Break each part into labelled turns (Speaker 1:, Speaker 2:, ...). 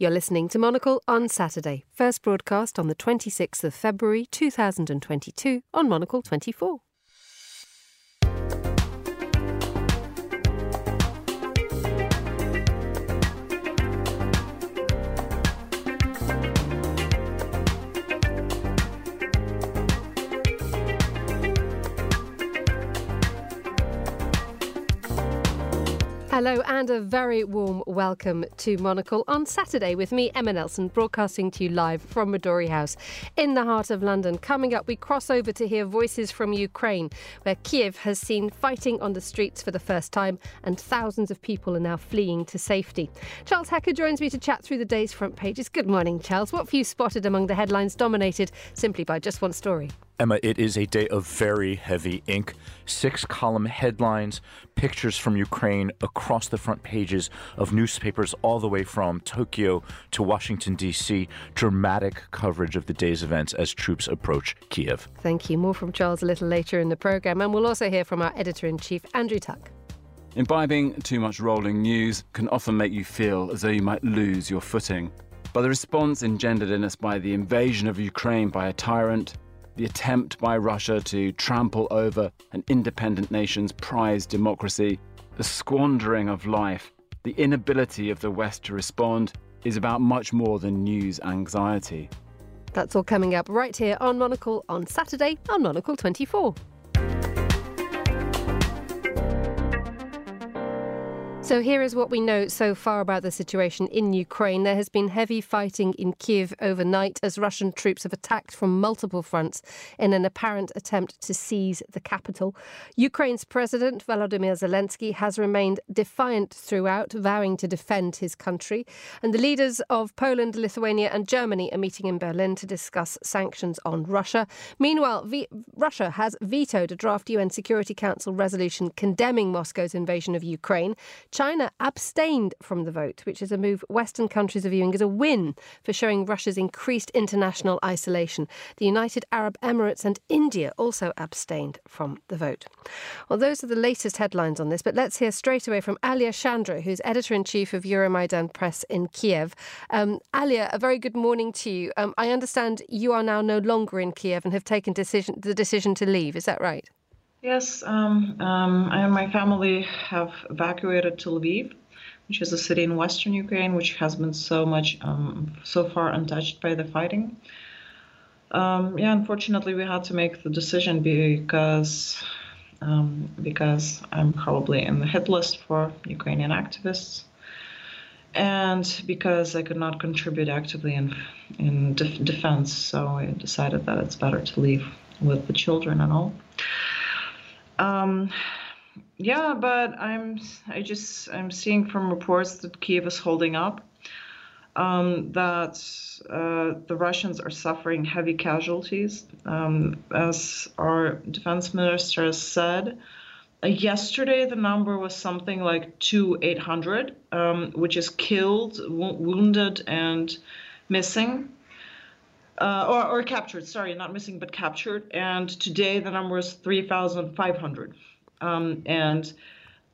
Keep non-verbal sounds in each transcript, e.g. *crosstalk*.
Speaker 1: You're listening to Monocle on Saturday, first broadcast on the 26th of February 2022 on Monocle 24. Hello and a very warm welcome to Monocle on Saturday with me, Emma Nelson, broadcasting to you live from Midori House in the heart of London. Coming up, we cross over to hear voices from Ukraine, where Kiev has seen fighting on the streets for the first time and thousands of people are now fleeing to safety. Charles Hecker joins me to chat through the day's front pages. Good morning, Charles. What have you spotted among the headlines dominated simply by just one story?
Speaker 2: Emma, it is a day of very heavy ink. Six column headlines, pictures from Ukraine across the front pages of newspapers all the way from Tokyo to Washington, D.C. Dramatic coverage of the day's events as troops approach Kiev.
Speaker 1: Thank you. More from Charles a little later in the programme. And we'll also hear from our editor in chief, Andrew Tuck.
Speaker 3: Imbibing too much rolling news can often make you feel as though you might lose your footing. But the response engendered in us by the invasion of Ukraine by a tyrant the attempt by Russia to trample over an independent nation's prized democracy, the squandering of life, the inability of the West to respond is about much more than news anxiety.
Speaker 1: That's all coming up right here on Monocle on Saturday on Monocle 24. So, here is what we know so far about the situation in Ukraine. There has been heavy fighting in Kiev overnight as Russian troops have attacked from multiple fronts in an apparent attempt to seize the capital. Ukraine's President Volodymyr Zelensky has remained defiant throughout, vowing to defend his country. And the leaders of Poland, Lithuania, and Germany are meeting in Berlin to discuss sanctions on Russia. Meanwhile, v- Russia has vetoed a draft UN Security Council resolution condemning Moscow's invasion of Ukraine. China abstained from the vote, which is a move Western countries are viewing as a win for showing Russia's increased international isolation. The United Arab Emirates and India also abstained from the vote. Well, those are the latest headlines on this, but let's hear straight away from Alia Shandra, who's editor in chief of Euromaidan Press in Kiev. Um, Alia, a very good morning to you. Um, I understand you are now no longer in Kiev and have taken decision, the decision to leave. Is that right?
Speaker 4: Yes, um, um, I and my family have evacuated to Lviv, which is a city in western Ukraine, which has been so much, um, so far untouched by the fighting. Um, yeah, unfortunately, we had to make the decision because um, because I'm probably in the hit list for Ukrainian activists, and because I could not contribute actively in in def- defense. So I decided that it's better to leave with the children and all. Um, yeah, but I'm I just I'm seeing from reports that Kiev is holding up. Um, that uh, the Russians are suffering heavy casualties, um, as our defense minister has said. Uh, yesterday, the number was something like two 800, um, which is killed, wounded, and missing uh, or, or captured, sorry, not missing, but captured. And today the number is 3,500. Um, and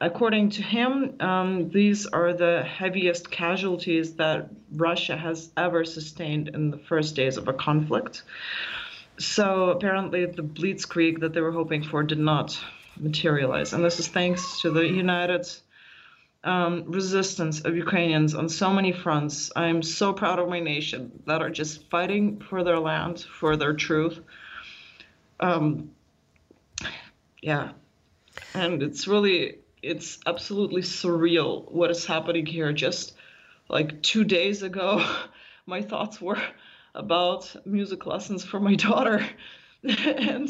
Speaker 4: according to him, um, these are the heaviest casualties that Russia has ever sustained in the first days of a conflict. So apparently, the blitzkrieg that they were hoping for did not materialize. And this is thanks to the United um, resistance of Ukrainians on so many fronts. I'm so proud of my nation that are just fighting for their land, for their truth. Um, yeah, and it's really, it's absolutely surreal what is happening here. Just like two days ago, *laughs* my thoughts were about music lessons for my *laughs* daughter, *laughs* and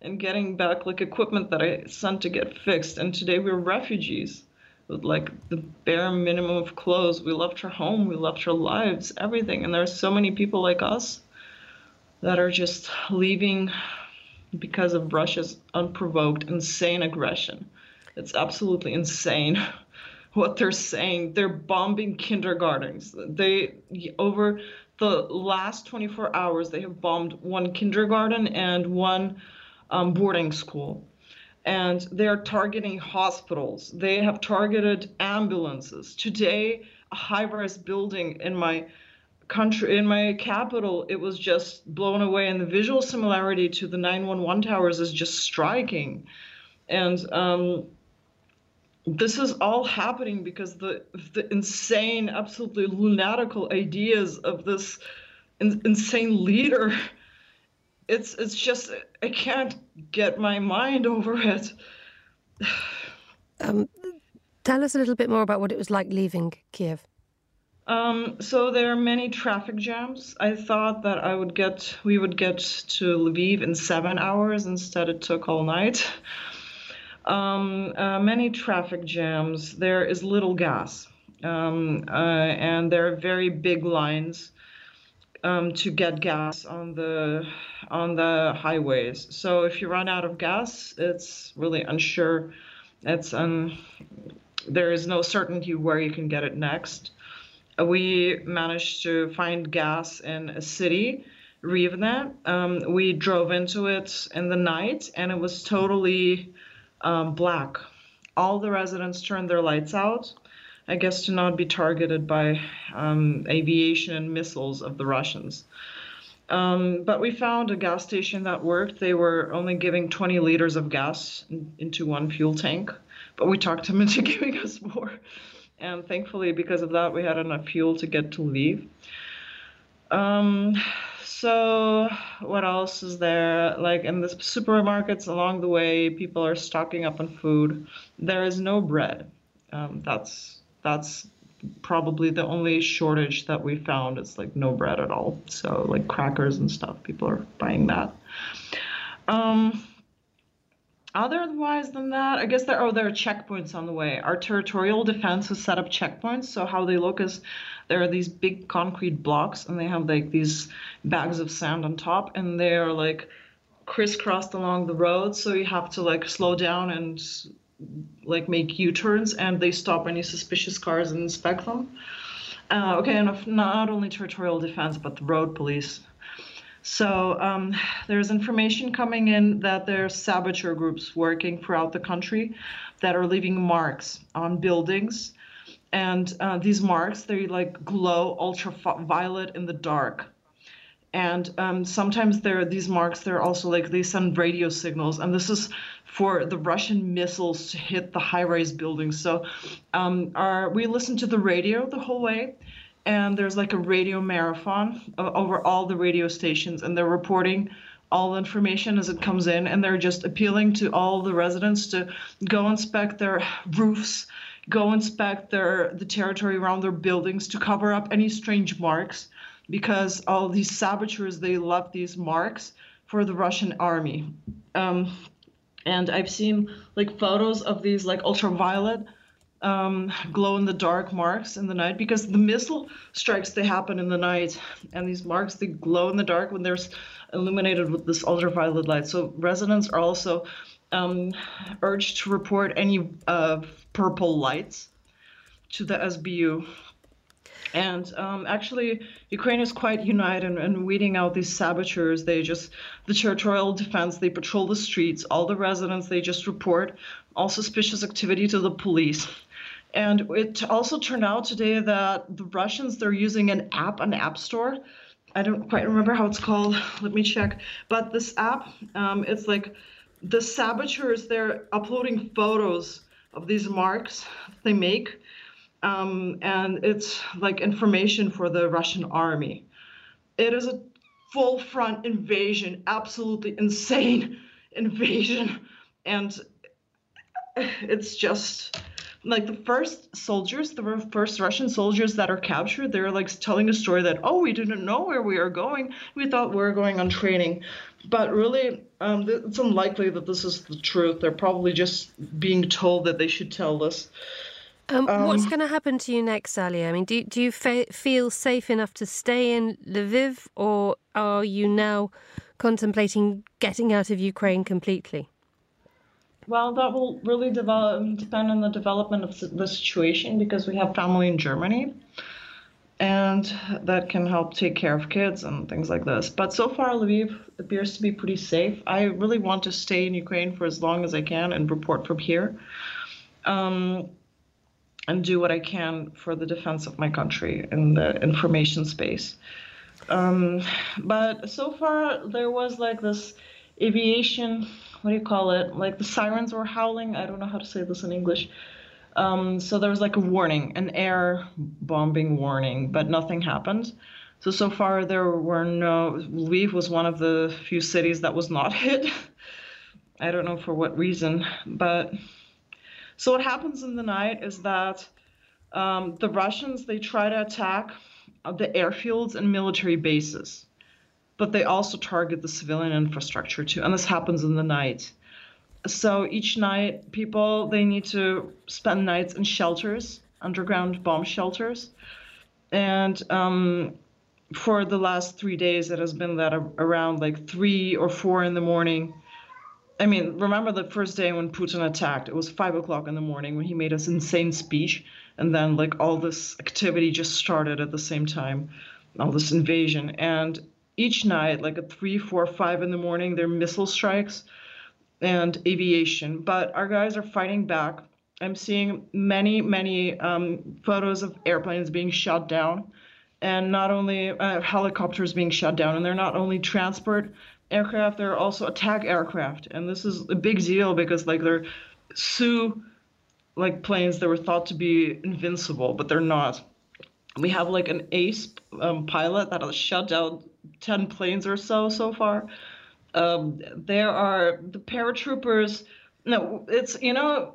Speaker 4: and getting back like equipment that I sent to get fixed. And today we're refugees with like the bare minimum of clothes. We left our home, we left our lives, everything. And there are so many people like us that are just leaving because of Russia's unprovoked, insane aggression. It's absolutely insane *laughs* what they're saying. They're bombing kindergartens. They over the last 24 hours they have bombed one kindergarten and one um, boarding school and they are targeting hospitals. They have targeted ambulances. Today, a high-rise building in my country in my capital it was just blown away and the visual similarity to the 911 towers is just striking and um, this is all happening because the the insane absolutely lunatical ideas of this in, insane leader it's it's just i can't get my mind over it
Speaker 1: um, tell us a little bit more about what it was like leaving kiev
Speaker 4: um, so there are many traffic jams. I thought that I would get, we would get to Lviv in seven hours. Instead, it took all night. Um, uh, many traffic jams. There is little gas, um, uh, and there are very big lines um, to get gas on the on the highways. So if you run out of gas, it's really unsure. It's um, there is no certainty where you can get it next we managed to find gas in a city, Rivne. Um, we drove into it in the night and it was totally um, black. All the residents turned their lights out, I guess to not be targeted by um, aviation and missiles of the Russians. Um, but we found a gas station that worked. They were only giving 20 liters of gas in, into one fuel tank, but we talked them *laughs* into giving us more and thankfully because of that we had enough fuel to get to Lviv. Um, so what else is there? Like in the supermarkets along the way, people are stocking up on food. There is no bread. Um, that's that's probably the only shortage that we found. It's like no bread at all. So like crackers and stuff, people are buying that. Um, otherwise than that, I guess there oh there are checkpoints on the way. Our territorial defense has set up checkpoints. So how they look is there are these big concrete blocks and they have like these bags of sand on top and they are like crisscrossed along the road. So you have to like slow down and like make U-turns and they stop any suspicious cars and inspect them. Uh, okay, and not only territorial defense but the road police so um, there's information coming in that there's saboteur groups working throughout the country that are leaving marks on buildings. And uh, these marks, they like glow ultraviolet in the dark. And um, sometimes there are these marks, they're also like they send radio signals. And this is for the Russian missiles to hit the high rise buildings. So um, our, we listen to the radio the whole way and there's like a radio marathon over all the radio stations and they're reporting all the information as it comes in and they're just appealing to all the residents to go inspect their roofs go inspect their the territory around their buildings to cover up any strange marks because all these saboteurs they left these marks for the russian army. Um, and i've seen like photos of these like ultraviolet um, glow in the dark marks in the night because the missile strikes they happen in the night. And these marks they glow in the dark when they're illuminated with this ultraviolet light. So residents are also um, urged to report any uh, purple lights to the sbu and um, actually, Ukraine is quite united in, weeding out these saboteurs. They just, the territorial defense, they patrol the streets. All the residents, they just report all suspicious activity to the police. And it also turned out today that the Russians, they're using an app, an app store. I don't quite remember how it's called. *laughs* Let me check. But this app, um, it's like the saboteurs, they're uploading photos of these marks they make. Um, and it's like information for the Russian army. It is a full front invasion, absolutely insane *laughs* invasion. And it's just like the first soldiers, the first Russian soldiers that are captured, they're like telling a story that, oh, we didn't know where we are going. We thought we were going on training. But really, um, it's unlikely that this is the truth. They're probably just being told that they should tell this.
Speaker 1: Um, um, what's going to happen to you next, Sally? I mean, do, do you fe- feel safe enough to stay in Lviv, or are you now contemplating getting out of Ukraine completely?
Speaker 4: Well, that will really develop, depend on the development of the situation because we have family in Germany and that can help take care of kids and things like this. But so far, Lviv appears to be pretty safe. I really want to stay in Ukraine for as long as I can and report from here. Um, and do what I can for the defense of my country in the information space. Um, but so far, there was like this aviation, what do you call it? Like the sirens were howling. I don't know how to say this in English. Um, so there was like a warning, an air bombing warning, but nothing happened. So so far there were no. Lviv was one of the few cities that was not *laughs* hit. I don't know for what reason, but so what happens in the night is that um, the Russians they try to attack the airfields and military bases, but they also target the civilian infrastructure too, and this happens in the night. So each night, people they need to spend nights in shelters, underground bomb shelters, and um, for the last three days, it has been that around like three or four in the morning. I mean, remember the first day when Putin attacked? It was five o'clock in the morning when he made his insane speech, and then like all this activity just started at the same time, all this invasion. And each night, like at three, four, five in the morning, there are missile strikes and aviation. But our guys are fighting back. I'm seeing many, many um, photos of airplanes being shot down and not only uh, helicopters being shot down, and they're not only transport aircraft, they're also attack aircraft. And this is a big deal because like they're Su like planes that were thought to be invincible, but they're not. We have like an ace um, pilot that has shut down 10 planes or so so far. Um, there are the paratroopers. No, it's, you know,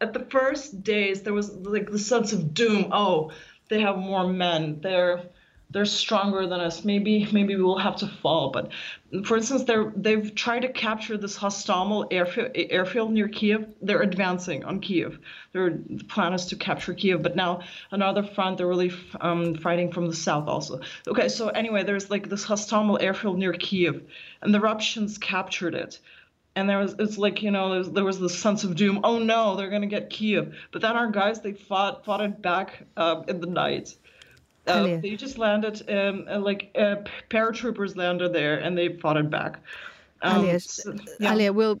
Speaker 4: at the first days, there was like the sense of doom. Oh, they have more men. They're they're stronger than us. Maybe maybe we will have to fall. But for instance, they're they've tried to capture this Hostomel airfield, airfield near Kiev. They're advancing on Kiev. Their the plan is to capture Kiev. But now another front, they're really um, fighting from the south also. Okay, so anyway, there's like this Hostomel airfield near Kiev, and the Russians captured it and there was it's like you know there was, there was this sense of doom oh no they're to get kiev but then our guys they fought fought it back uh, in the night uh, they just landed um, uh, like uh, paratroopers landed there and they fought it back
Speaker 1: um, Alia, so, yeah. Alia, we'll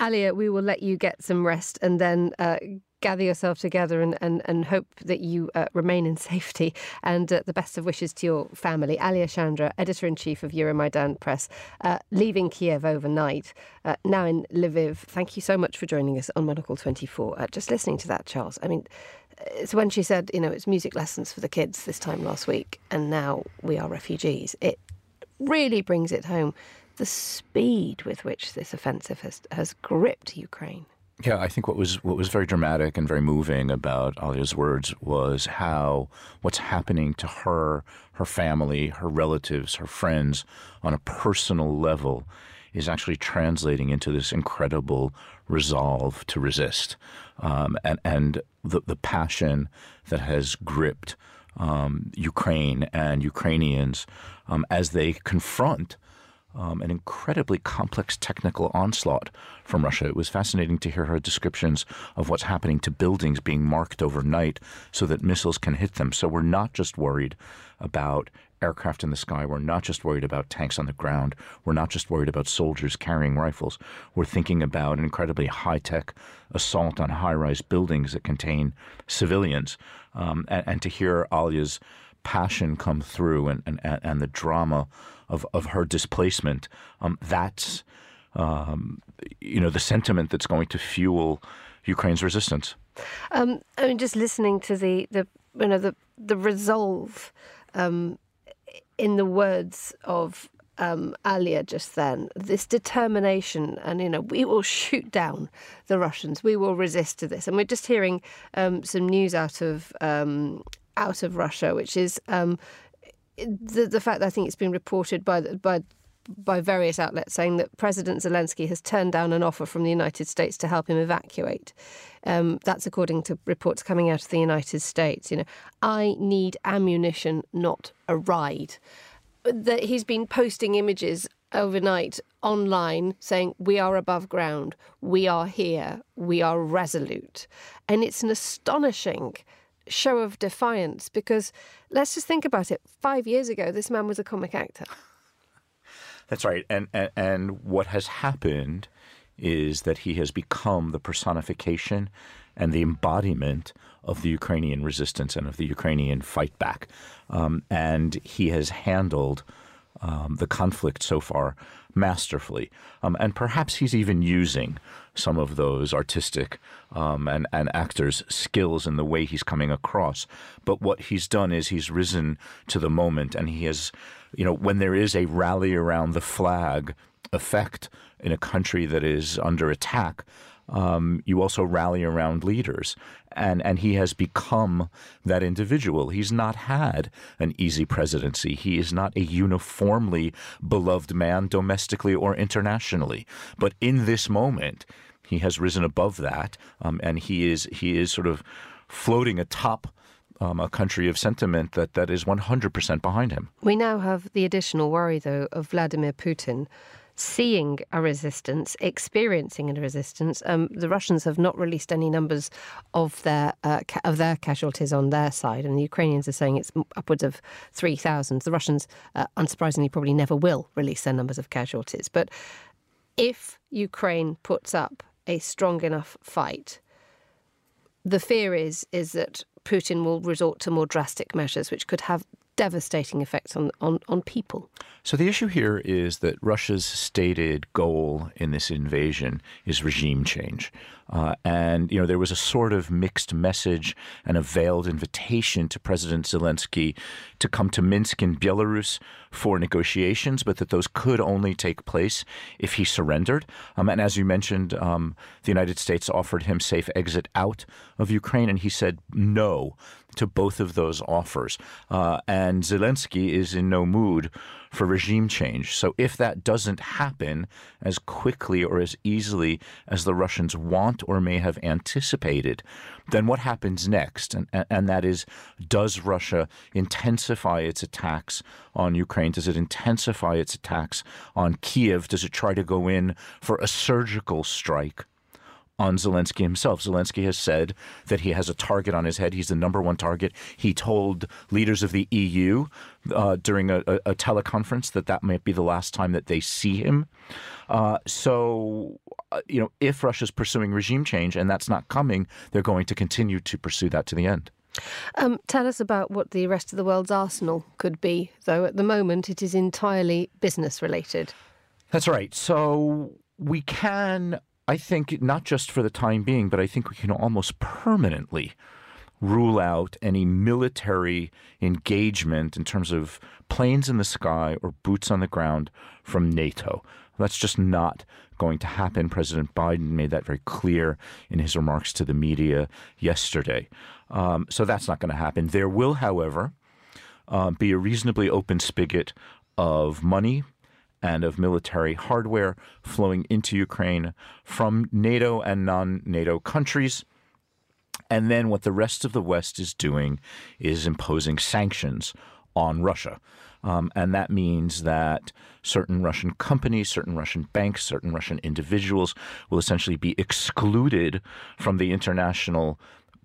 Speaker 1: Alia, we will let you get some rest and then uh, gather yourself together and, and, and hope that you uh, remain in safety. And uh, the best of wishes to your family. Alia Shandra, editor in chief of Euromaidan Press, uh, leaving Kiev overnight, uh, now in Lviv. Thank you so much for joining us on Monocle 24. Uh, just listening to that, Charles, I mean, it's when she said, you know, it's music lessons for the kids this time last week, and now we are refugees. It really brings it home the speed with which this offensive has, has gripped Ukraine.
Speaker 2: Yeah, I think what was what was very dramatic and very moving about Alia's words was how what's happening to her, her family, her relatives, her friends on a personal level is actually translating into this incredible resolve to resist, um, and and the the passion that has gripped um, Ukraine and Ukrainians um, as they confront um, an incredibly complex technical onslaught from Russia. It was fascinating to hear her descriptions of what's happening to buildings being marked overnight so that missiles can hit them. So we're not just worried about aircraft in the sky. We're not just worried about tanks on the ground. We're not just worried about soldiers carrying rifles. We're thinking about an incredibly high tech assault on high rise buildings that contain civilians. Um, and, and, to hear Alia's passion come through and, and, and the drama of, of her displacement, um, that's um, you know the sentiment that's going to fuel Ukraine's resistance.
Speaker 1: Um, I mean, just listening to the the you know the the resolve um, in the words of um, Alia just then, this determination, and you know, we will shoot down the Russians. We will resist to this. And we're just hearing um, some news out of um, out of Russia, which is um, the, the fact that I think it's been reported by by by various outlets saying that President Zelensky has turned down an offer from the United States to help him evacuate. Um, that's according to reports coming out of the United States. You know, I need ammunition, not a ride. That he's been posting images overnight online saying we are above ground, we are here, we are resolute, and it's an astonishing show of defiance because let's just think about it. Five years ago, this man was a comic actor. *laughs*
Speaker 2: That's right. And, and, and what has happened is that he has become the personification and the embodiment of the Ukrainian resistance and of the Ukrainian fight back. Um, and he has handled um, the conflict so far masterfully. Um, and perhaps he's even using some of those artistic um, and, and actors' skills in the way he's coming across. But what he's done is he's risen to the moment and he has, you know, when there is a rally around the flag effect in a country that is under attack, um, you also rally around leaders. And, and he has become that individual. He's not had an easy presidency. He is not a uniformly beloved man domestically or internationally. But in this moment, he has risen above that, um, and he is he is sort of floating atop um, a country of sentiment that, that is 100% behind him.
Speaker 1: We now have the additional worry, though, of Vladimir Putin seeing a resistance, experiencing a resistance. Um, the Russians have not released any numbers of their uh, ca- of their casualties on their side, and the Ukrainians are saying it's upwards of three thousand. The Russians, uh, unsurprisingly, probably never will release their numbers of casualties. But if Ukraine puts up a strong enough fight, the fear is is that Putin will resort to more drastic measures, which could have devastating effects on, on, on people.
Speaker 2: So the issue here is that Russia's stated goal in this invasion is regime change. Uh, and, you know, there was a sort of mixed message and a veiled invitation to President Zelensky to come to Minsk in Belarus for negotiations, but that those could only take place if he surrendered. Um, and as you mentioned, um, the United States offered him safe exit out of Ukraine, and he said no to both of those offers. Uh, and Zelensky is in no mood for regime change. So if that doesn't happen as quickly or as easily as the Russians want or may have anticipated, then what happens next? And, and that is, does Russia intensify its attacks on Ukraine? Does it intensify its attacks on Kiev? Does it try to go in for a surgical strike? On Zelensky himself. Zelensky has said that he has a target on his head. He's the number one target. He told leaders of the EU uh, during a, a, teleconference that that might be the last time that they see him. Uh, so, uh, you know, if Russia's pursuing regime change and that's not coming, they're going to continue to pursue that to the end.
Speaker 1: Um, tell us about what the rest of the world's arsenal could be, though at the moment it is entirely business related.
Speaker 2: That's right. So we can I think not just for the time being, but I think we can almost permanently rule out any military engagement in terms of planes in the sky or boots on the ground from NATO. That's just not going to happen. President Biden made that very clear in his remarks to the media yesterday. Um, so that's not going to happen. There will, however, uh, be a reasonably open spigot of money and of military hardware flowing into Ukraine from NATO and non NATO countries. And then what the rest of the West is doing is imposing sanctions on Russia. Um, and that means that certain Russian companies, certain Russian banks, certain Russian individuals will essentially be excluded from the international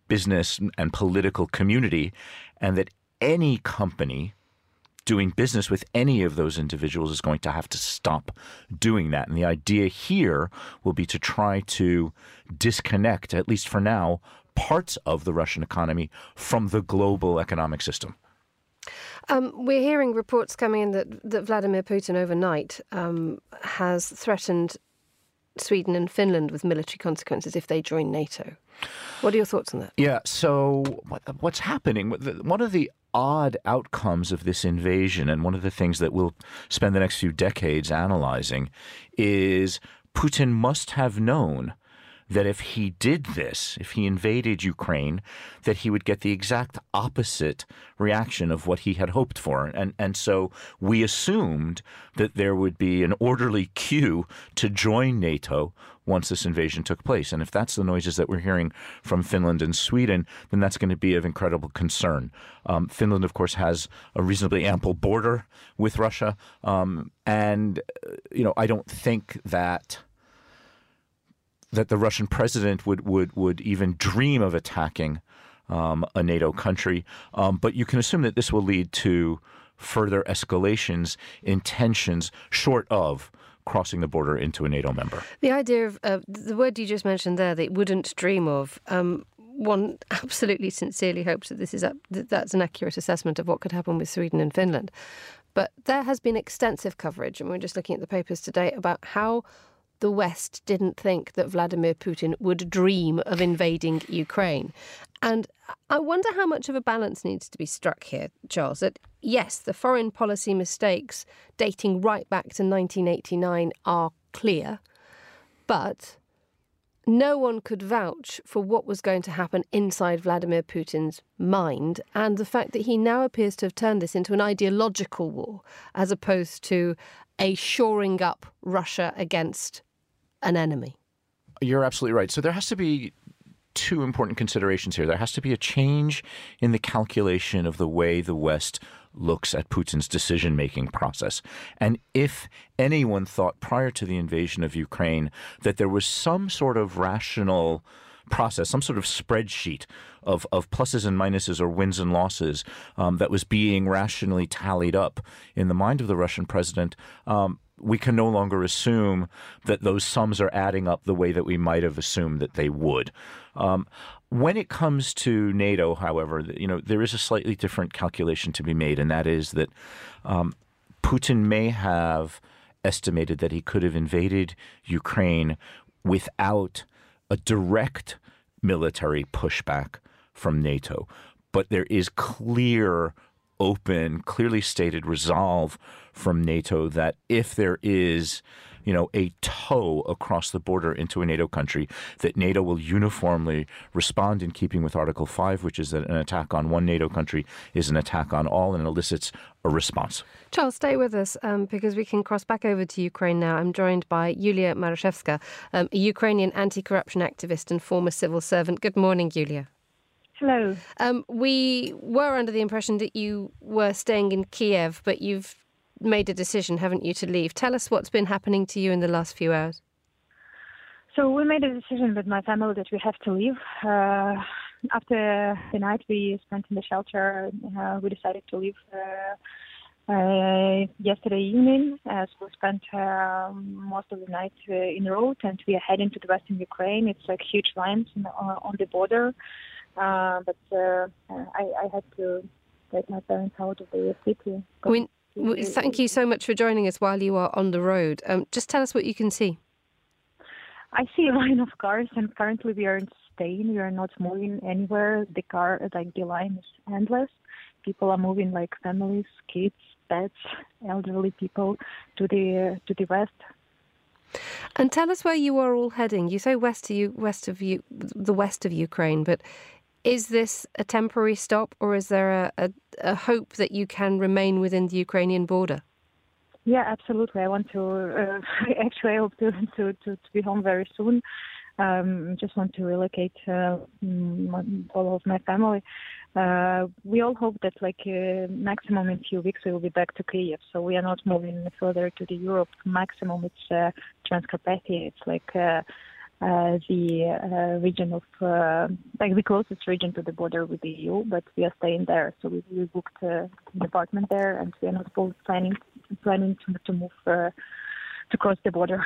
Speaker 2: business and political community, and that any company doing business with any of those individuals is going to have to stop doing that. And the idea here will be to try to disconnect, at least for now, parts of the Russian economy from the global economic system.
Speaker 1: Um, we're hearing reports coming in that, that Vladimir Putin overnight um, has threatened Sweden and Finland with military consequences if they join NATO. What are your thoughts on that?
Speaker 2: Yeah, so what, what's happening? One of the odd outcomes of this invasion, and one of the things that we'll spend the next few decades analyzing, is Putin must have known that if he did this, if he invaded Ukraine, that he would get the exact opposite reaction of what he had hoped for. And, and so we assumed that there would be an orderly queue to join NATO once this invasion took place. And if that's the noises that we're hearing from Finland and Sweden, then that's going to be of incredible concern. Um, Finland, of course, has a reasonably ample border with Russia. Um, and, you know, I don't think that that the Russian president would would would even dream of attacking um, a NATO country. Um, but you can assume that this will lead to further escalations in tensions, short of crossing the border into a NATO member.
Speaker 1: The idea of uh, the word you just mentioned there, they wouldn't dream of. Um, one absolutely sincerely hopes that this is that that's an accurate assessment of what could happen with Sweden and Finland. But there has been extensive coverage, and we're just looking at the papers today about how the West didn't think that Vladimir Putin would dream of invading Ukraine. And I wonder how much of a balance needs to be struck here, Charles. That yes, the foreign policy mistakes dating right back to 1989 are clear, but no one could vouch for what was going to happen inside Vladimir Putin's mind, and the fact that he now appears to have turned this into an ideological war as opposed to a shoring up Russia against an enemy.
Speaker 2: You're absolutely right. So there has to be two important considerations here. There has to be a change in the calculation of the way the West looks at Putin's decision making process. And if anyone thought prior to the invasion of Ukraine that there was some sort of rational process, some sort of spreadsheet of, of pluses and minuses or wins and losses um, that was being rationally tallied up in the mind of the Russian president, um, we can no longer assume that those sums are adding up the way that we might have assumed that they would. Um, when it comes to NATO, however, you know there is a slightly different calculation to be made, and that is that um, Putin may have estimated that he could have invaded Ukraine without a direct military pushback from NATO, but there is clear open, clearly stated resolve from NATO that if there is, you know, a toe across the border into a NATO country, that NATO will uniformly respond in keeping with Article 5, which is that an attack on one NATO country is an attack on all and elicits a response.
Speaker 1: Charles, stay with us um, because we can cross back over to Ukraine now. I'm joined by Yulia Marushevska, um, a Ukrainian anti corruption activist and former civil servant. Good morning, Yulia.
Speaker 5: Hello.
Speaker 1: Um, we were under the impression that you were staying in Kiev, but you've made a decision, haven't you, to leave? Tell us what's been happening to you in the last few hours.
Speaker 5: So we made a decision with my family that we have to leave. Uh, after the night we spent in the shelter, uh, we decided to leave uh, uh yesterday evening. As we spent um, most of the night uh, in the road, and we are heading to the western Ukraine. It's like huge lines on the border. Uh, but uh, I, I had to take my parents out of the city.
Speaker 1: We, we, thank you so much for joining us while you are on the road. Um, just tell us what you can see.
Speaker 5: I see a *laughs* line of cars, and currently we are staying. We are not moving anywhere. The car, like the line, is endless. People are moving, like families, kids, pets, elderly people, to the to the west.
Speaker 1: And tell us where you are all heading. You say west to you, west of you, the west of Ukraine, but is this a temporary stop, or is there a, a, a hope that you can remain within the Ukrainian border?
Speaker 5: Yeah, absolutely. I want to. Uh, *laughs* actually, I hope to, to, to, to be home very soon. Um, just want to relocate uh, all of my family. Uh, we all hope that, like uh, maximum in a few weeks, we will be back to Kiev. So we are not moving further to the Europe. Maximum, it's uh, Transcarpathia. It's like uh, the uh, region of uh, like the closest region to the border with the EU, but we are staying there. So we, we booked an apartment there, and we are not planning planning to, to move to cross the border.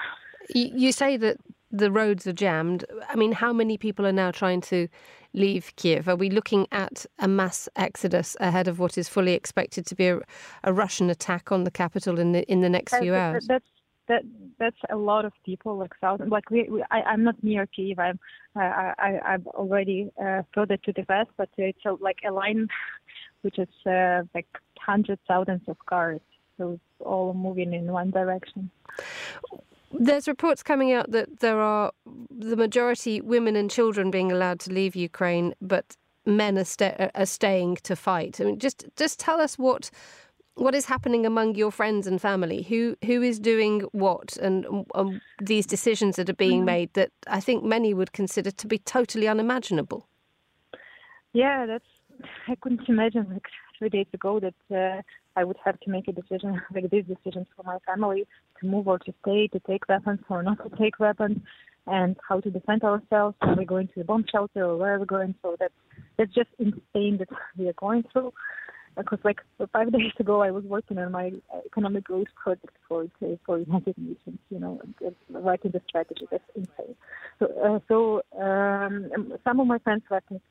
Speaker 1: You say that the roads are jammed. I mean, how many people are now trying to leave Kiev? Are we looking at a mass exodus ahead of what is fully expected to be a, a Russian attack on the capital in the in the next few hours?
Speaker 5: That's that that's a lot of people, like thousands. Like we, we I, I'm not near Kiev. I'm I I'm already uh, further to the west, but it's a, like a line *laughs* which is uh, like hundreds thousands of cars, so it's all moving in one direction.
Speaker 1: There's reports coming out that there are the majority women and children being allowed to leave Ukraine, but men are, sta- are staying to fight. I mean, just just tell us what what is happening among your friends and family? Who who is doing what, and um, these decisions that are being mm-hmm. made that I think many would consider to be totally unimaginable.
Speaker 5: Yeah, that's I couldn't imagine like three days ago that uh, I would have to make a decision *laughs* like these decisions for my family to move or to stay, to take weapons or not to take weapons, and how to defend ourselves. Are we going to the bomb shelter or where are we going? So that's that's just insane that we are going through. Because like five *laughs* days ago I was working on my economic growth project for for United Nations, you know, writing the strategy. That's insane. So, uh, so um, some of my friends left in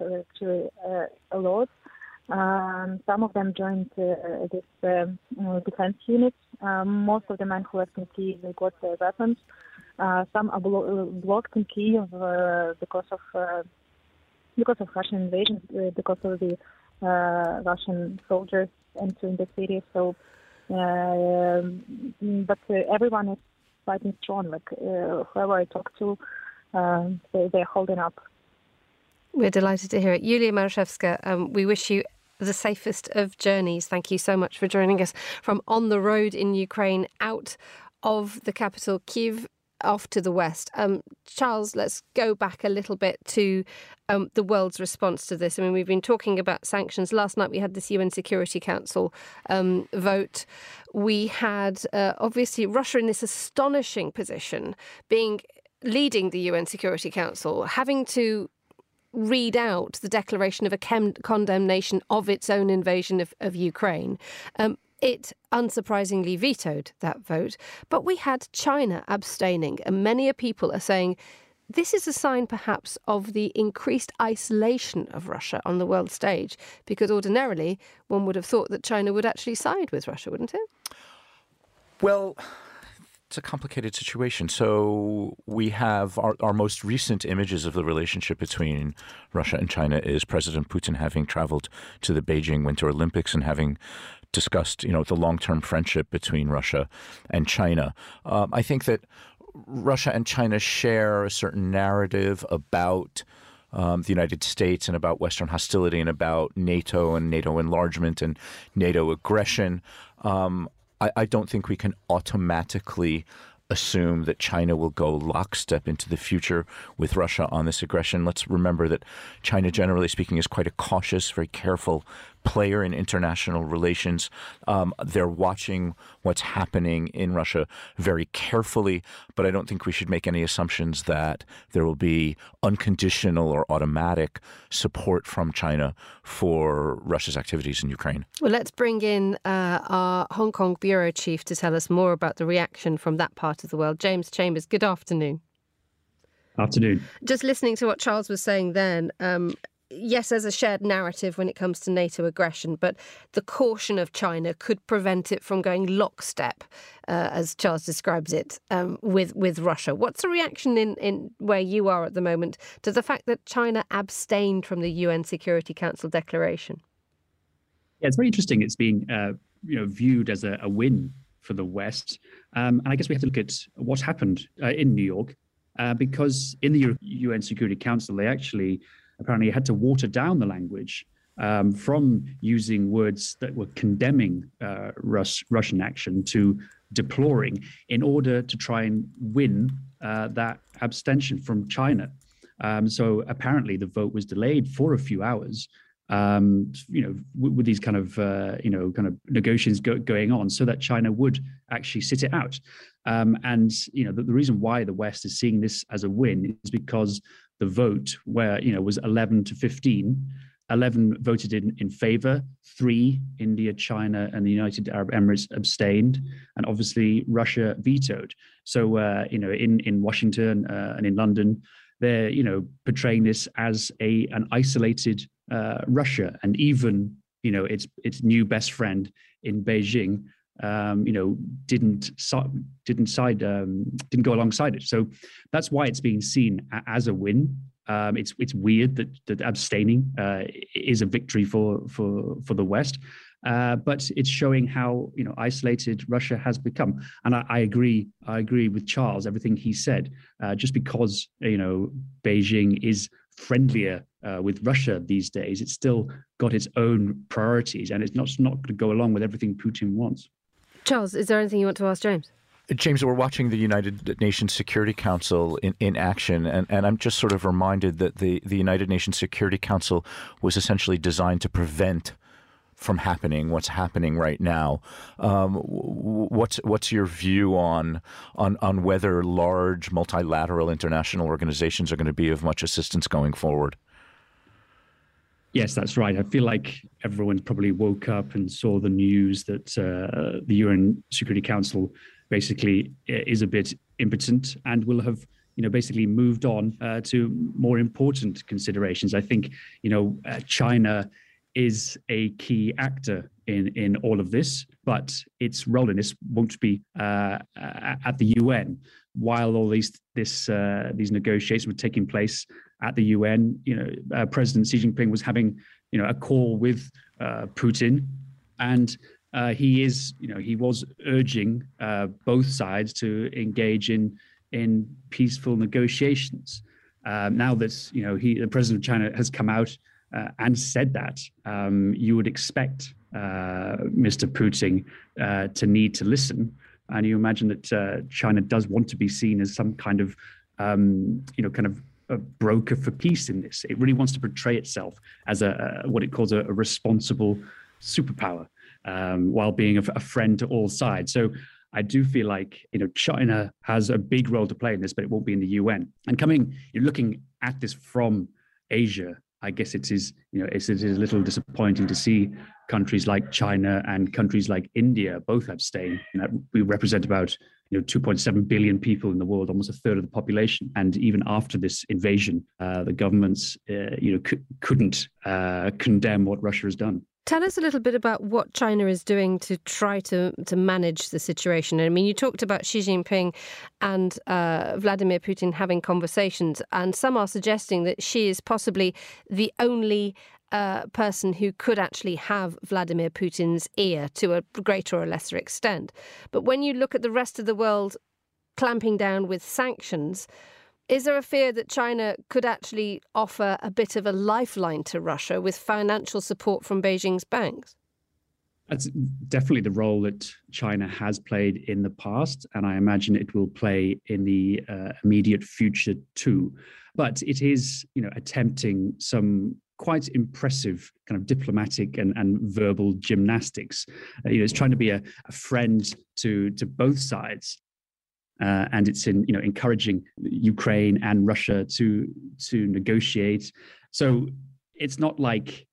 Speaker 5: uh, actually uh, a lot. Um, some of them joined uh, this um, defense unit. Um, most of the men who left in they got their weapons. Uh, some are blo- blocked in Kyiv uh, because of because of Russian invasion, because of the uh, Russian soldiers entering the city. So, uh, but uh, everyone is fighting strong. Like whoever I talk to, they, they're holding up.
Speaker 1: We're delighted to hear it. Yulia Marushevska, um, we wish you the safest of journeys. Thank you so much for joining us from on the road in Ukraine out of the capital, Kiev, off to the west. Um, Charles, let's go back a little bit to um, the world's response to this. I mean, we've been talking about sanctions. Last night we had this UN Security Council um, vote. We had uh, obviously Russia in this astonishing position, being leading the UN Security Council, having to read out the declaration of a condemnation of its own invasion of, of Ukraine. Um, it unsurprisingly vetoed that vote, but we had China abstaining, and many people are saying this is a sign perhaps of the increased isolation of Russia on the world stage, because ordinarily one would have thought that China would actually side with Russia, wouldn't it?
Speaker 2: Well, it's a complicated situation. So we have our, our most recent images of the relationship between Russia and China is President Putin having traveled to the Beijing Winter Olympics and having discussed, you know, the long-term friendship between Russia and China. Um, I think that Russia and China share a certain narrative about um, the United States and about Western hostility and about NATO and NATO enlargement and NATO aggression. Um, I, I don't think we can automatically assume that China will go lockstep into the future with Russia on this aggression. Let's remember that China, generally speaking, is quite a cautious, very careful player in international relations. Um, they're watching what's happening in Russia very carefully, but I don't think we should make any assumptions that there will be unconditional or automatic support from China for Russia's activities in Ukraine.
Speaker 1: Well, let's bring in uh, our Hong Kong bureau chief to tell us more about the reaction from that part of the world. James Chambers, good afternoon.
Speaker 6: Afternoon.
Speaker 1: Just listening to what Charles was saying then, um, yes, there's a shared narrative when it comes to NATO aggression, but the caution of China could prevent it from going lockstep, uh, as Charles describes it, um, with with Russia. What's the reaction in, in where you are at the moment to the fact that China abstained from the UN Security Council declaration?
Speaker 6: Yeah, it's very interesting. It's being uh, you know viewed as a, a win for the West, um, and I guess we have to look at what happened uh, in New York. Uh, because in the UN Security Council, they actually apparently had to water down the language um, from using words that were condemning uh, Rus- Russian action to deploring in order to try and win uh, that abstention from China. Um, so apparently the vote was delayed for a few hours. Um, you know, with, these kind of uh, you know kind of negotiations go, going on, so that China would actually sit it out. Um, and you know, the, the, reason why the West is seeing this as a win is because the vote where you know was 11 to 15 11 voted in, in favor three india china and the united arab emirates abstained and obviously russia vetoed. So uh, you know in in washington uh, and in london they're you know portraying this as a an isolated uh, russia and even you know its its new best friend in beijing um, you know, didn't didn't side um, didn't go alongside it. So that's why it's being seen as a win. Um, it's it's weird that that abstaining uh, is a victory for for for the West, uh, but it's showing how you know isolated Russia has become. And I, I agree I agree with Charles everything he said. Uh, just because you know Beijing is friendlier uh, with Russia these days, it's still got its own priorities, and it's not not going to go along with everything Putin wants.
Speaker 1: Charles, is there anything you want to ask James?
Speaker 2: James, we're watching the United Nations Security Council in, in action, and, and I'm just sort of reminded that the, the United Nations Security Council was essentially designed to prevent from happening what's happening right now. Um, what's what's your view on on on whether large multilateral international organizations are going to be of much assistance going forward?
Speaker 6: Yes, that's right. I feel like everyone probably woke up and saw the news that uh, the UN Security Council basically is a bit impotent and will have you know basically moved on uh, to more important considerations. I think you know uh, China is a key actor in in all of this, but its role in this won't be uh, at the UN. While all these this uh, these negotiations were taking place at the UN, you know, uh, President Xi Jinping was having you know a call with uh, Putin, and uh, he is you know he was urging uh, both sides to engage in in peaceful negotiations. Um, now that you know he the president of China has come out uh, and said that, um, you would expect uh, Mr. Putin to need to listen. And you imagine that China does want to be seen as some kind of, um, you know, kind of a broker for peace in this. It really wants to portray itself as a, a what it calls a, a responsible superpower, um, while being a, a friend to all sides. So I do feel like you know China has a big role to play in this, but it won't be in the UN. And coming, you're looking at this from Asia I guess it is, you know, it's, it is a little disappointing to see countries like China and countries like India both abstain. We represent about you know 2.7 billion people in the world, almost a third of the population. And even after this invasion, uh, the governments, uh, you know, c- couldn't uh, condemn what Russia has done.
Speaker 1: Tell us a little bit about what China is doing to try to, to manage the situation. I mean, you talked about Xi Jinping and uh, Vladimir Putin having conversations, and some are suggesting that Xi is possibly the only uh, person who could actually have Vladimir Putin's ear to a greater or lesser extent. But when you look at the rest of the world clamping down with sanctions, is there a fear that China could actually offer a bit of a lifeline to Russia with financial support from Beijing's banks?
Speaker 6: That's definitely the role that China has played in the past, and I imagine it will play in the uh, immediate future too. But it is, you know, attempting some quite impressive kind of diplomatic and, and verbal gymnastics. Uh, you know, it's trying to be a, a friend to to both sides, uh, and it's in you know encouraging Ukraine and Russia to to negotiate. So it's not like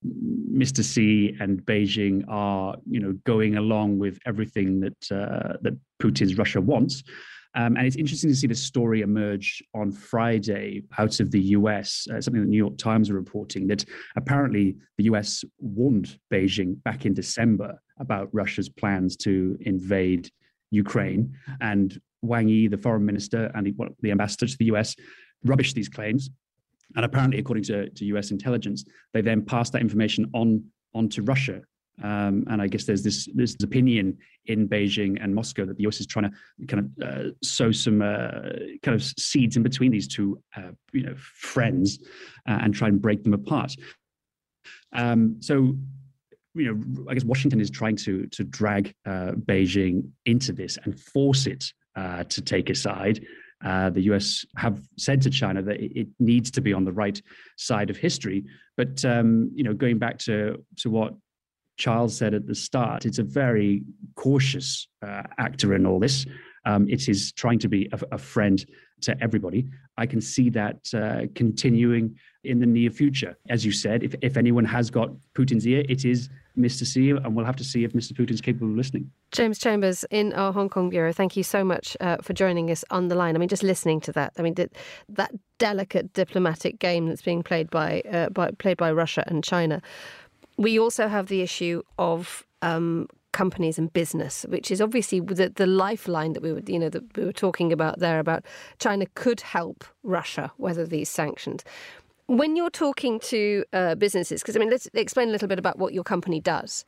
Speaker 6: Mr. Xi and Beijing are you know going along with everything that uh, that Putin's Russia wants. Um, and it's interesting to see the story emerge on Friday out of the US, uh, something the New York Times are reporting that apparently the US warned Beijing back in December about Russia's plans to invade Ukraine. And Wang Yi, the foreign minister, and the, the ambassador to the US, rubbished these claims. And apparently, according to, to US intelligence, they then passed that information on, on to Russia. Um, and I guess there's this this opinion in Beijing and Moscow that the US is trying to kind of uh, sow some uh, kind of seeds in between these two, uh, you know, friends, uh, and try and break them apart. Um, so you know, I guess Washington is trying to to drag uh, Beijing into this and force it uh, to take a side. Uh, the US have said to China that it, needs to be on the right side of history. But um, you know, going back to to what Charles said at the start, it's a very cautious uh, actor in all this. Um, it is trying to be a, a, friend to everybody. I can see that uh, continuing in the near future. As you said, if, if anyone has got Putin's ear, it is Mr. Xi, and we'll have to see if Mr. Putin's capable of listening.
Speaker 1: James Chambers in our Hong Kong bureau, thank you so much uh, for joining us on the line. I mean, just listening to that, I mean, that, that delicate diplomatic game that's being played by, uh, by played by Russia and China. We also have the issue of um, companies and business, which is obviously the, the lifeline that we were, you know, that we were talking about there about China could help Russia weather these sanctions. When you're talking to uh, businesses, because I mean, let's explain a little bit about what your company does.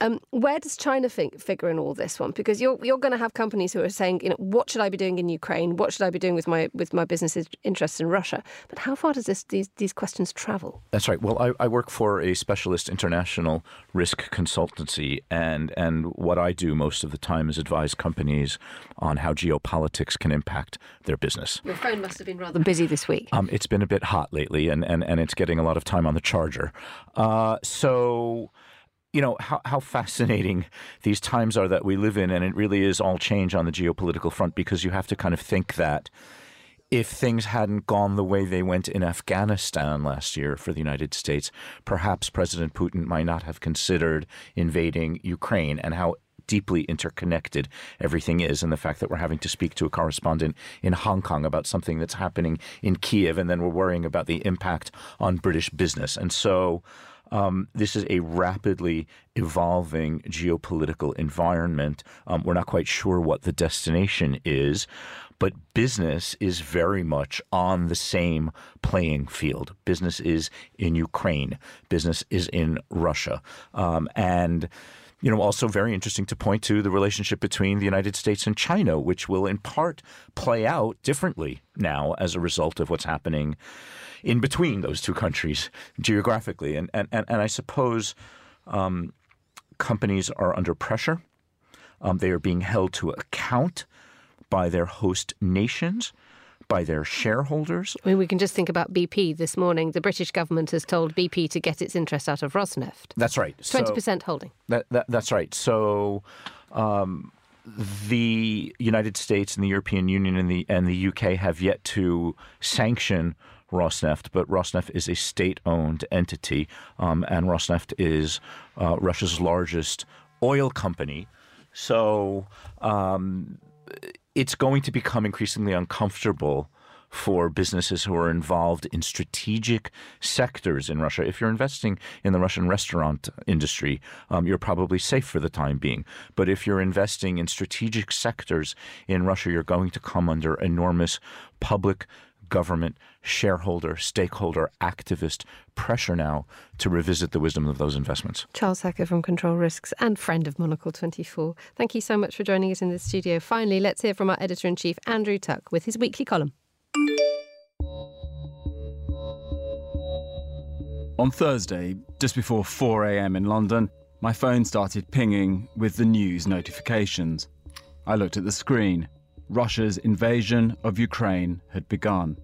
Speaker 1: Um, where does China think, figure in all this one? Because you're you're going to have companies who are saying, you know, what should I be doing in Ukraine? What should I be doing with my with my business's interests in Russia? But how far does this these these questions travel?
Speaker 2: That's right. Well, I, I work for a specialist international risk consultancy, and and what I do most of the time is advise companies on how geopolitics can impact their business.
Speaker 1: Your phone must have been rather busy this week.
Speaker 2: Um, it's been a bit hot lately, and and, and it's getting a lot of time on the charger. Uh, so you know how, how fascinating these times are that we live in and it really is all change on the geopolitical front because you have to kind of think that if things hadn't gone the way they went in Afghanistan last year for the United States, perhaps President Putin might not have considered invading Ukraine and how deeply interconnected everything is, and the fact that we're having to speak to a correspondent in Hong Kong about something that's happening in Kiev, and then we're worrying about the impact on British business. And so um, this is a rapidly evolving geopolitical environment. Um, we're not quite sure what the destination is, but business is very much on the same playing field. Business is in Ukraine, business is in Russia. Um, and you know, also very interesting to point to the relationship between the United States and China, which will in part play out differently now as a result of what's happening in between those two countries geographically. And and and, and I suppose um, companies are under pressure. Um, they are being held to account by their host nations by their shareholders.
Speaker 1: I mean, we can just think about BP this morning. The British government has told BP to get its interest out of Rosneft.
Speaker 2: That's right.
Speaker 1: 20% so, holding.
Speaker 2: That, that, that's right. So um, the United States and the European Union and the, and the UK have yet to sanction Rosneft, but Rosneft is a state owned entity, um, and Rosneft is uh, Russia's largest oil company. So um, it's going to become increasingly uncomfortable for businesses who are involved in strategic sectors in Russia. If you're investing in the Russian restaurant industry, um, you're probably safe for the time being. But if you're investing in strategic sectors in Russia, you're going to come under enormous public government, shareholder, stakeholder, activist pressure now to revisit the wisdom of those investments.
Speaker 1: Charles Hecker from Control Risks and friend of Monocle 24. Thank you so much for joining us in the studio. Finally, let's hear from our editor in chief, Andrew Tuck, with his weekly column.
Speaker 3: On Thursday, just before 4 a.m. in London, my phone started pinging with the news notifications. I looked at the screen. Russia's invasion of Ukraine had begun.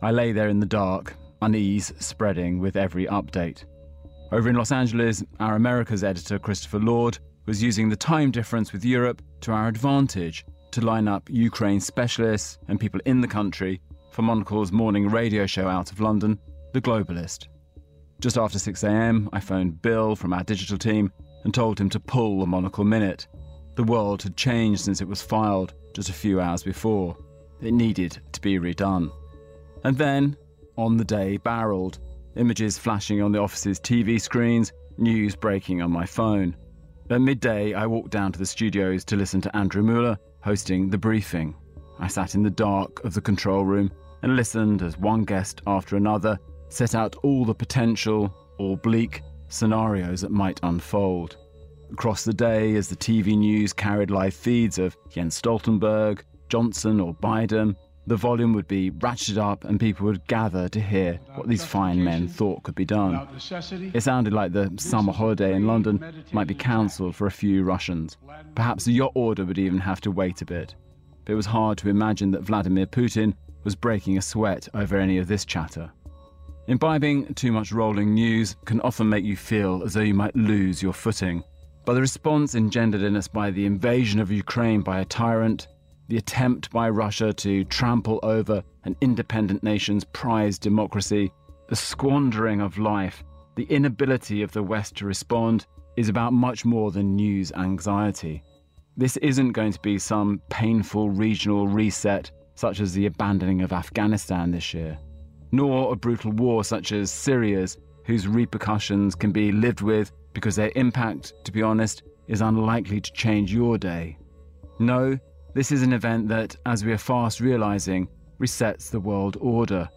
Speaker 3: I lay there in the dark, unease spreading with every update. Over in Los Angeles, our Americas editor, Christopher Lord, was using the time difference with Europe to our advantage to line up Ukraine specialists and people in the country for Monocle's morning radio show out of London, The Globalist. Just after 6am, I phoned Bill from our digital team and told him to pull the Monocle Minute. The world had changed since it was filed, just a few hours before. It needed to be redone. And then, on the day, barreled, images flashing on the office's TV screens, news breaking on my phone. At midday, I walked down to the studios to listen to Andrew Mueller hosting the briefing. I sat in the dark of the control room and listened as one guest after another set out all the potential or bleak scenarios that might unfold. Across the day, as the TV news carried live feeds of Jens Stoltenberg, Johnson, or Biden, the volume would be ratcheted up and people would gather to hear what these fine men thought could be done. It sounded like the summer holiday in London might be cancelled for a few Russians. Perhaps the yacht order would even have to wait a bit. But it was hard to imagine that Vladimir Putin was breaking a sweat over any of this chatter. Imbibing too much rolling news can often make you feel as though you might lose your footing. But the response engendered in us by the invasion of Ukraine by a tyrant, the attempt by Russia to trample over an independent nation's prized democracy, the squandering of life, the inability of the West to respond is about much more than news anxiety. This isn't going to be some painful regional reset such as the abandoning of Afghanistan this year, nor a brutal war such as Syria's, whose repercussions can be lived with because their impact, to be honest, is unlikely to change your day. No, this is an event that, as we are fast realizing, resets the world order,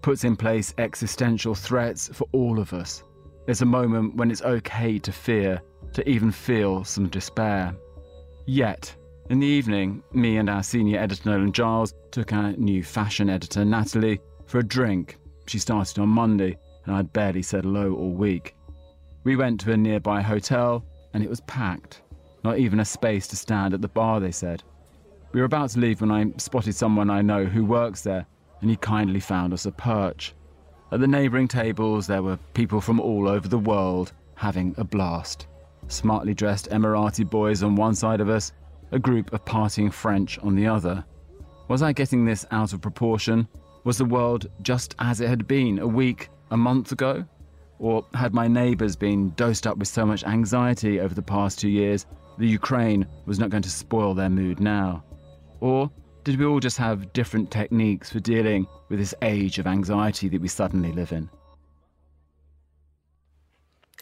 Speaker 3: puts in place existential threats for all of us. It's a moment when it's okay to fear, to even feel some despair. Yet, in the evening, me and our senior editor Nolan Giles took our new fashion editor Natalie for a drink. She started on Monday, and I'd barely said hello all week. We went to a nearby hotel, and it was packed. Not even a space to stand at the bar, they said. We were about to leave when I spotted someone I know who works there, and he kindly found us a perch. At the neighbouring tables, there were people from all over the world having a blast. Smartly dressed Emirati boys on one side of us, a group of partying French on the other. Was I getting this out of proportion? Was the world just as it had been a week, a month ago? Or had my neighbours been dosed up with so much anxiety over the past two years the Ukraine was not going to spoil their mood now? Or did we all just have different techniques for dealing with this age of anxiety that we suddenly live in?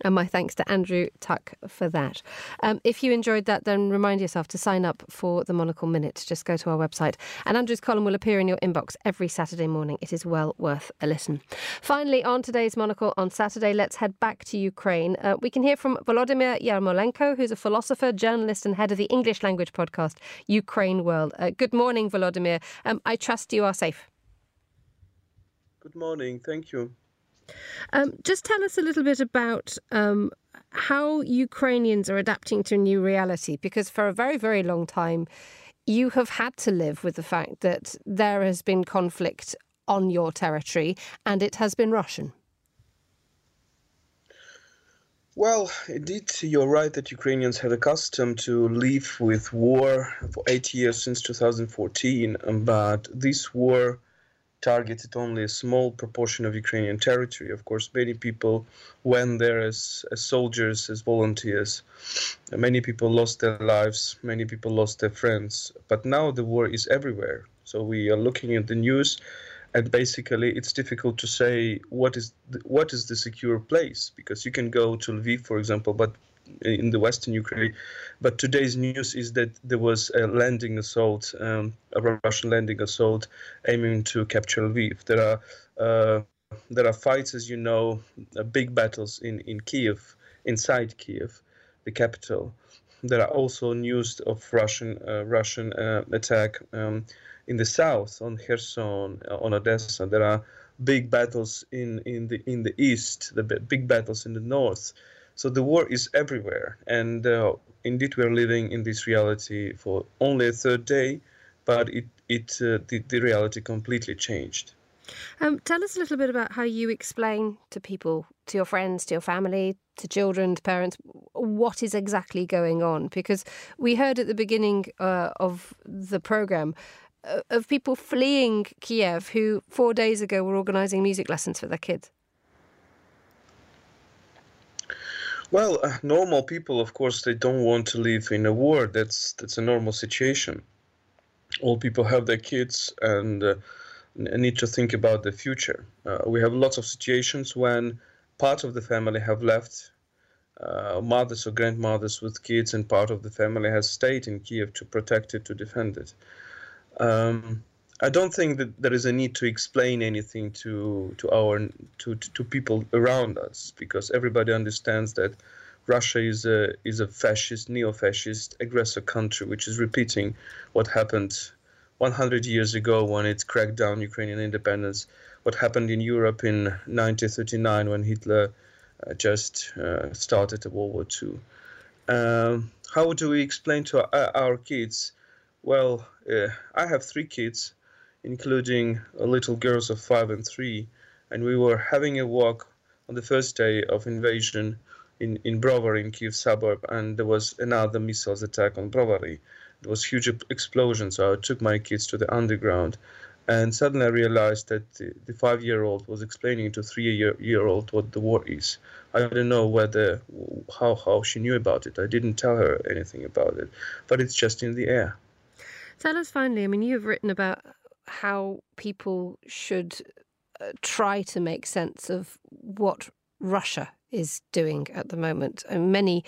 Speaker 1: And my thanks to Andrew Tuck for that. Um, if you enjoyed that, then remind yourself to sign up for the Monocle Minute. Just go to our website. And Andrew's column will appear in your inbox every Saturday morning. It is well worth a listen. Finally, on today's Monocle on Saturday, let's head back to Ukraine. Uh, we can hear from Volodymyr Yermolenko, who's a philosopher, journalist, and head of the English language podcast, Ukraine World. Uh, good morning, Volodymyr. Um, I trust you are safe.
Speaker 7: Good morning. Thank you.
Speaker 1: Um, just tell us a little bit about um, how Ukrainians are adapting to a new reality, because for a very, very long time, you have had to live with the fact that there has been conflict on your territory and it has been Russian.
Speaker 7: Well, indeed, you're right that Ukrainians had accustomed to live with war for eight years since 2014, but this war targeted only a small proportion of Ukrainian territory. Of course, many people went there as, as soldiers, as volunteers. Many people lost their lives, many people lost their friends. But now the war is everywhere. So we are looking at the news, and basically it's difficult to say what is the, what is the secure place because you can go to Lviv, for example, but in the western Ukraine. But today's news is that there was a landing assault, um, a Russian landing assault, aiming to capture Lviv. There are uh, there are fights, as you know, uh, big battles in in Kiev, inside Kiev, the capital. There are also news of Russian uh, Russian uh, attack um, in the south on Kherson, uh, on Odessa. There are big battles in in the in the east, the big battles in the north. So the war is everywhere, and uh, indeed we are living in this reality for only a third day, but it it uh, the, the reality completely changed.
Speaker 1: Um, tell us a little bit about how you explain to people, to your friends, to your family, to children, to parents, what is exactly going on. Because we heard at the beginning uh, of the program uh, of people fleeing Kiev who four days ago were organising music lessons for their kids.
Speaker 7: Well, uh, normal people, of course, they don't want to live in a war. That's that's a normal situation. All people have their kids and uh, need to think about the future. Uh, we have lots of situations when part of the family have left, uh, mothers or grandmothers with kids, and part of the family has stayed in Kiev to protect it, to defend it. Um, I don't think that there is a need to explain anything to to our to, to, to people around us because everybody understands that Russia is a is a fascist, neo-fascist, aggressor country which is repeating what happened 100 years ago when it cracked down Ukrainian independence, what happened in Europe in 1939 when Hitler uh, just uh, started World War II. Um, how do we explain to our, our kids? Well, uh, I have three kids including little girls of five and three, and we were having a walk on the first day of invasion in, in Brovary, in Kiev suburb, and there was another missiles attack on Brovary. There was huge explosion, so I took my kids to the underground, and suddenly I realized that the, the five-year-old was explaining to three-year-old what the war is. I don't know whether how how she knew about it. I didn't tell her anything about it, but it's just in the air.
Speaker 1: Tell us finally. I mean, you've written about how people should uh, try to make sense of what Russia is doing at the moment. And many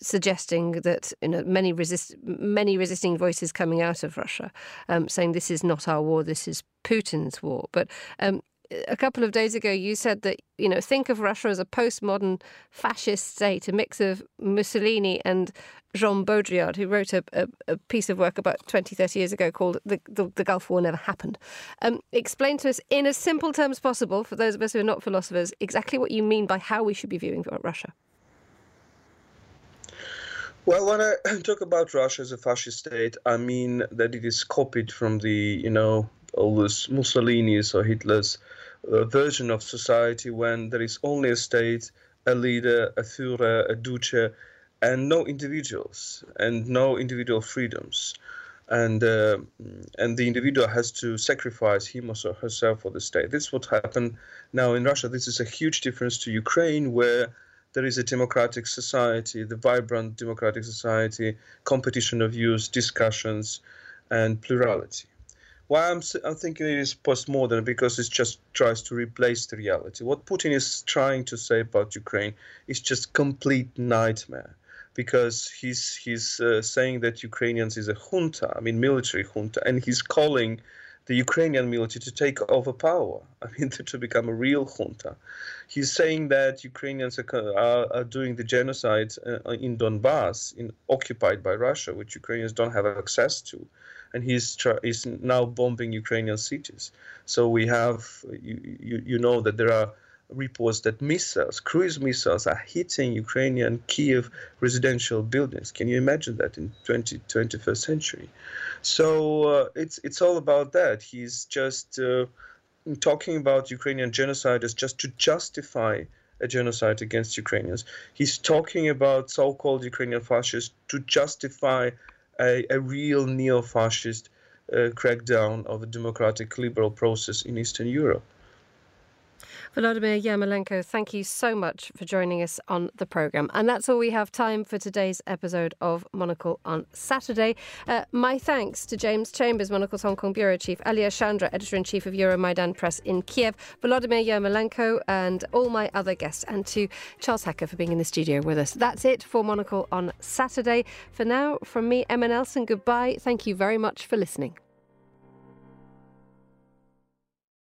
Speaker 1: suggesting that you know many resist many resisting voices coming out of Russia, um, saying this is not our war, this is Putin's war. But um, a couple of days ago, you said that, you know, think of Russia as a postmodern fascist state, a mix of Mussolini and Jean Baudrillard, who wrote a, a, a piece of work about 20, 30 years ago called The, the, the Gulf War Never Happened. Um, explain to us, in as simple terms possible, for those of us who are not philosophers, exactly what you mean by how we should be viewing Russia.
Speaker 7: Well, when I *clears throat* talk about Russia as a fascist state, I mean that it is copied from the, you know, all this Mussolini's or Hitler's version of society when there is only a state, a leader, a Führer, a Duce, and no individuals and no individual freedoms. and uh, and the individual has to sacrifice him or herself for the state. This is what happened now in Russia. This is a huge difference to Ukraine, where there is a democratic society, the vibrant democratic society, competition of views, discussions, and plurality. Why I'm, I'm thinking it is postmodern because it just tries to replace the reality. What Putin is trying to say about Ukraine is just complete nightmare because he's he's uh, saying that Ukrainians is a junta, I mean military junta, and he's calling the Ukrainian military to take over power. *laughs* I mean to, to become a real junta. He's saying that Ukrainians are, are, are doing the genocide uh, in Donbass, in occupied by Russia, which Ukrainians don't have access to, and he's is now bombing Ukrainian cities. So we have you, you you know that there are reports that missiles, cruise missiles, are hitting Ukrainian Kiev residential buildings. Can you imagine that in 20, 21st century? So uh, it's it's all about that. He's just uh, talking about Ukrainian genocide as just to justify a genocide against Ukrainians. He's talking about so-called Ukrainian fascists to justify a, a real neo-fascist uh, crackdown of a democratic liberal process in Eastern Europe.
Speaker 1: Volodymyr Yermolenko, thank you so much for joining us on the programme. And that's all we have time for today's episode of Monocle on Saturday. Uh, my thanks to James Chambers, Monocle's Hong Kong Bureau Chief, Alia Shandra, Editor in Chief of Euromaidan Press in Kiev, Volodymyr Yermolenko, and all my other guests, and to Charles Hecker for being in the studio with us. That's it for Monocle on Saturday. For now, from me, Emma Nelson, goodbye. Thank you very much for listening.